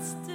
wants.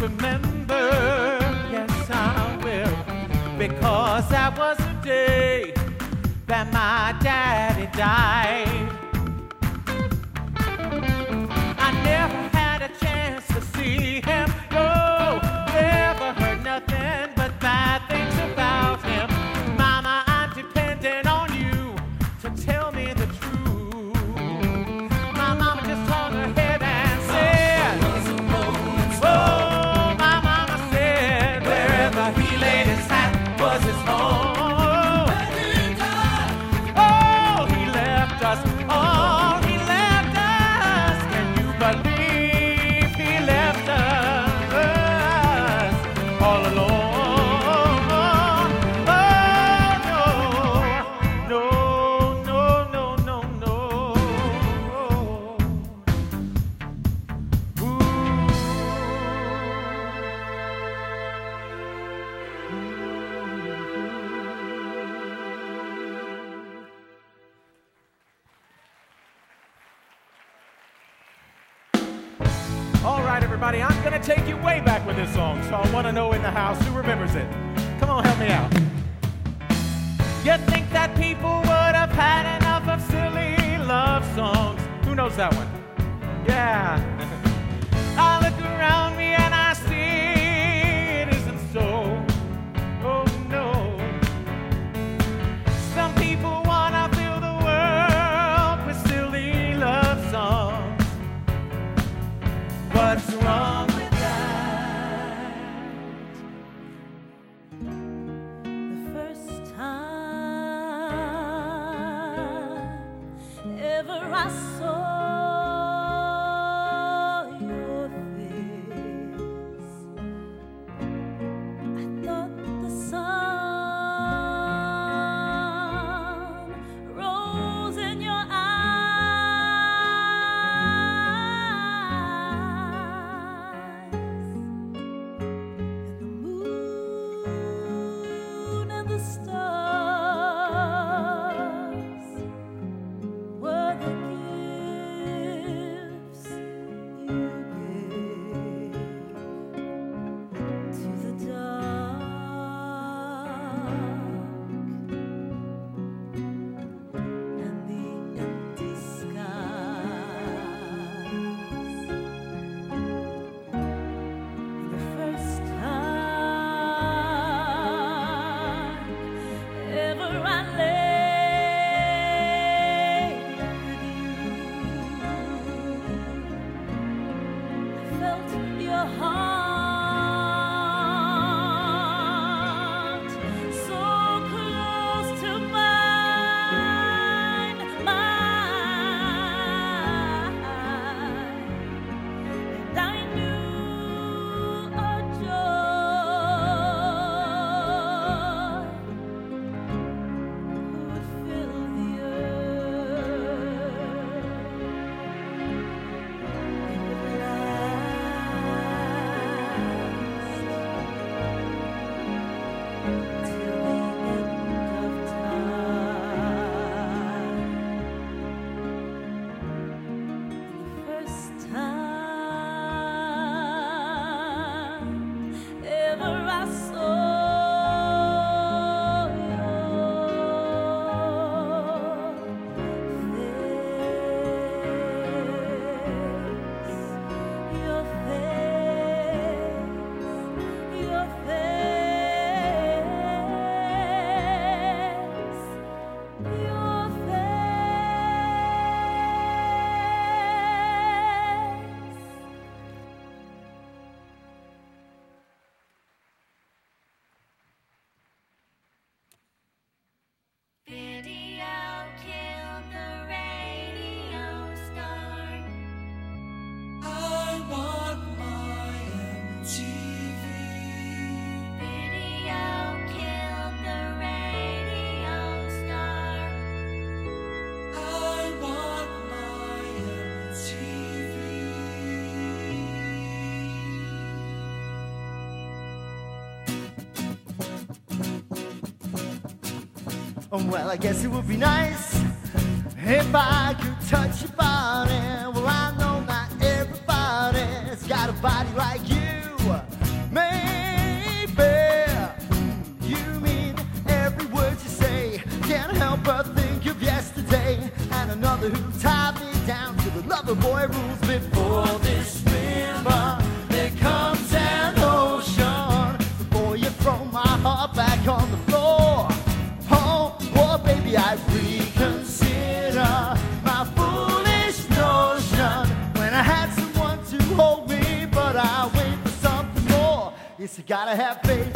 remember, yes I will, because that was the day that my daddy died. knows that one? Yeah. Well, I guess it would be nice if I could touch your body. Well, I know not everybody's got a body like you. Maybe you mean every word you say. Can't help but think of yesterday and another who tied me down to the lover boy rules before. Gotta have faith.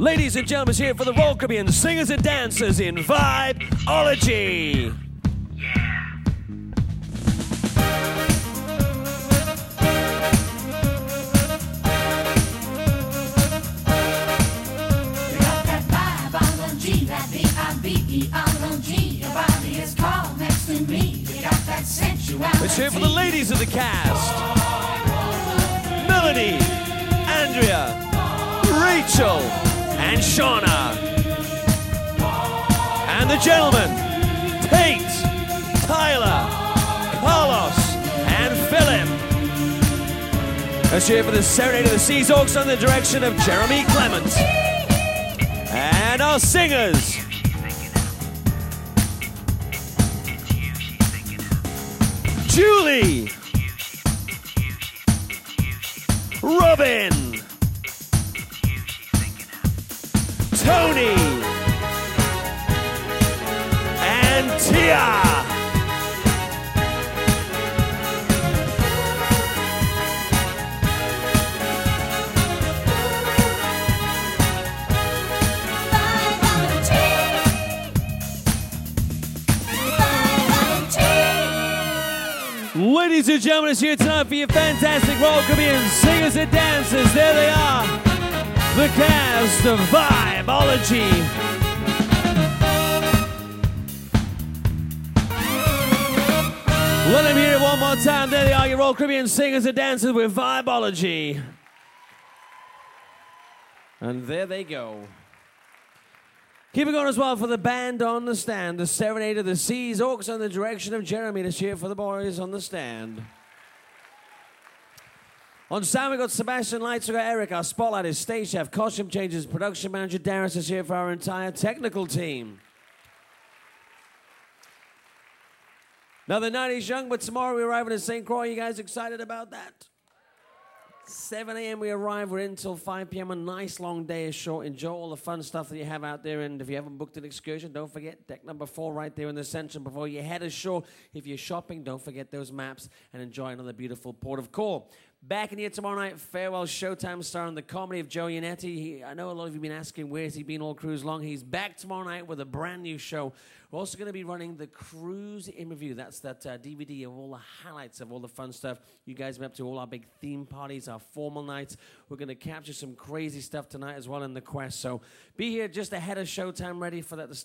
Ladies and gentlemen, here for the Royal Caribbean singers and dancers in Vibeology. Let's hear for the ladies of the cast Melanie, Andrea, Rachel, and Shauna. And the gentlemen Tate, Tyler, Carlos, and Philip. Let's it for the Serenade of the Seas under the direction of Jeremy Clement. And our singers. Julie. Robin. Tony. And Tia. Ladies and gentlemen, it's here tonight for your fantastic Royal Caribbean singers and dancers. There they are, the cast of Vibeology. Let them hear it one more time. There they are, your Royal Caribbean singers and dancers with Vibeology. And there they go. Keep it going as well for the band on the stand, the Serenade of the Seas, Orcs on the direction of Jeremy to cheer for the boys on the stand. On sound, we've got Sebastian Lights, we've got Eric, our spotlight is stage chef, costume changes, production manager Darius is here for our entire technical team. Now the night is young, but tomorrow we arrive in St. Croix. You guys excited about that? 7 a.m. we arrive. We're in till 5 p.m. A nice long day is short. Enjoy all the fun stuff that you have out there. And if you haven't booked an excursion, don't forget deck number four right there in the center before you head ashore. If you're shopping, don't forget those maps and enjoy another beautiful port of call. Back in here tomorrow night, farewell showtime starring the comedy of Joe Yannetty. I know a lot of you have been asking where's he been all cruise long. He's back tomorrow night with a brand new show. We're also going to be running the cruise interview. That's that uh, DVD of all the highlights of all the fun stuff you guys have been up to, all our big theme parties, our formal nights. We're going to capture some crazy stuff tonight as well in the quest. So be here just ahead of showtime, ready for that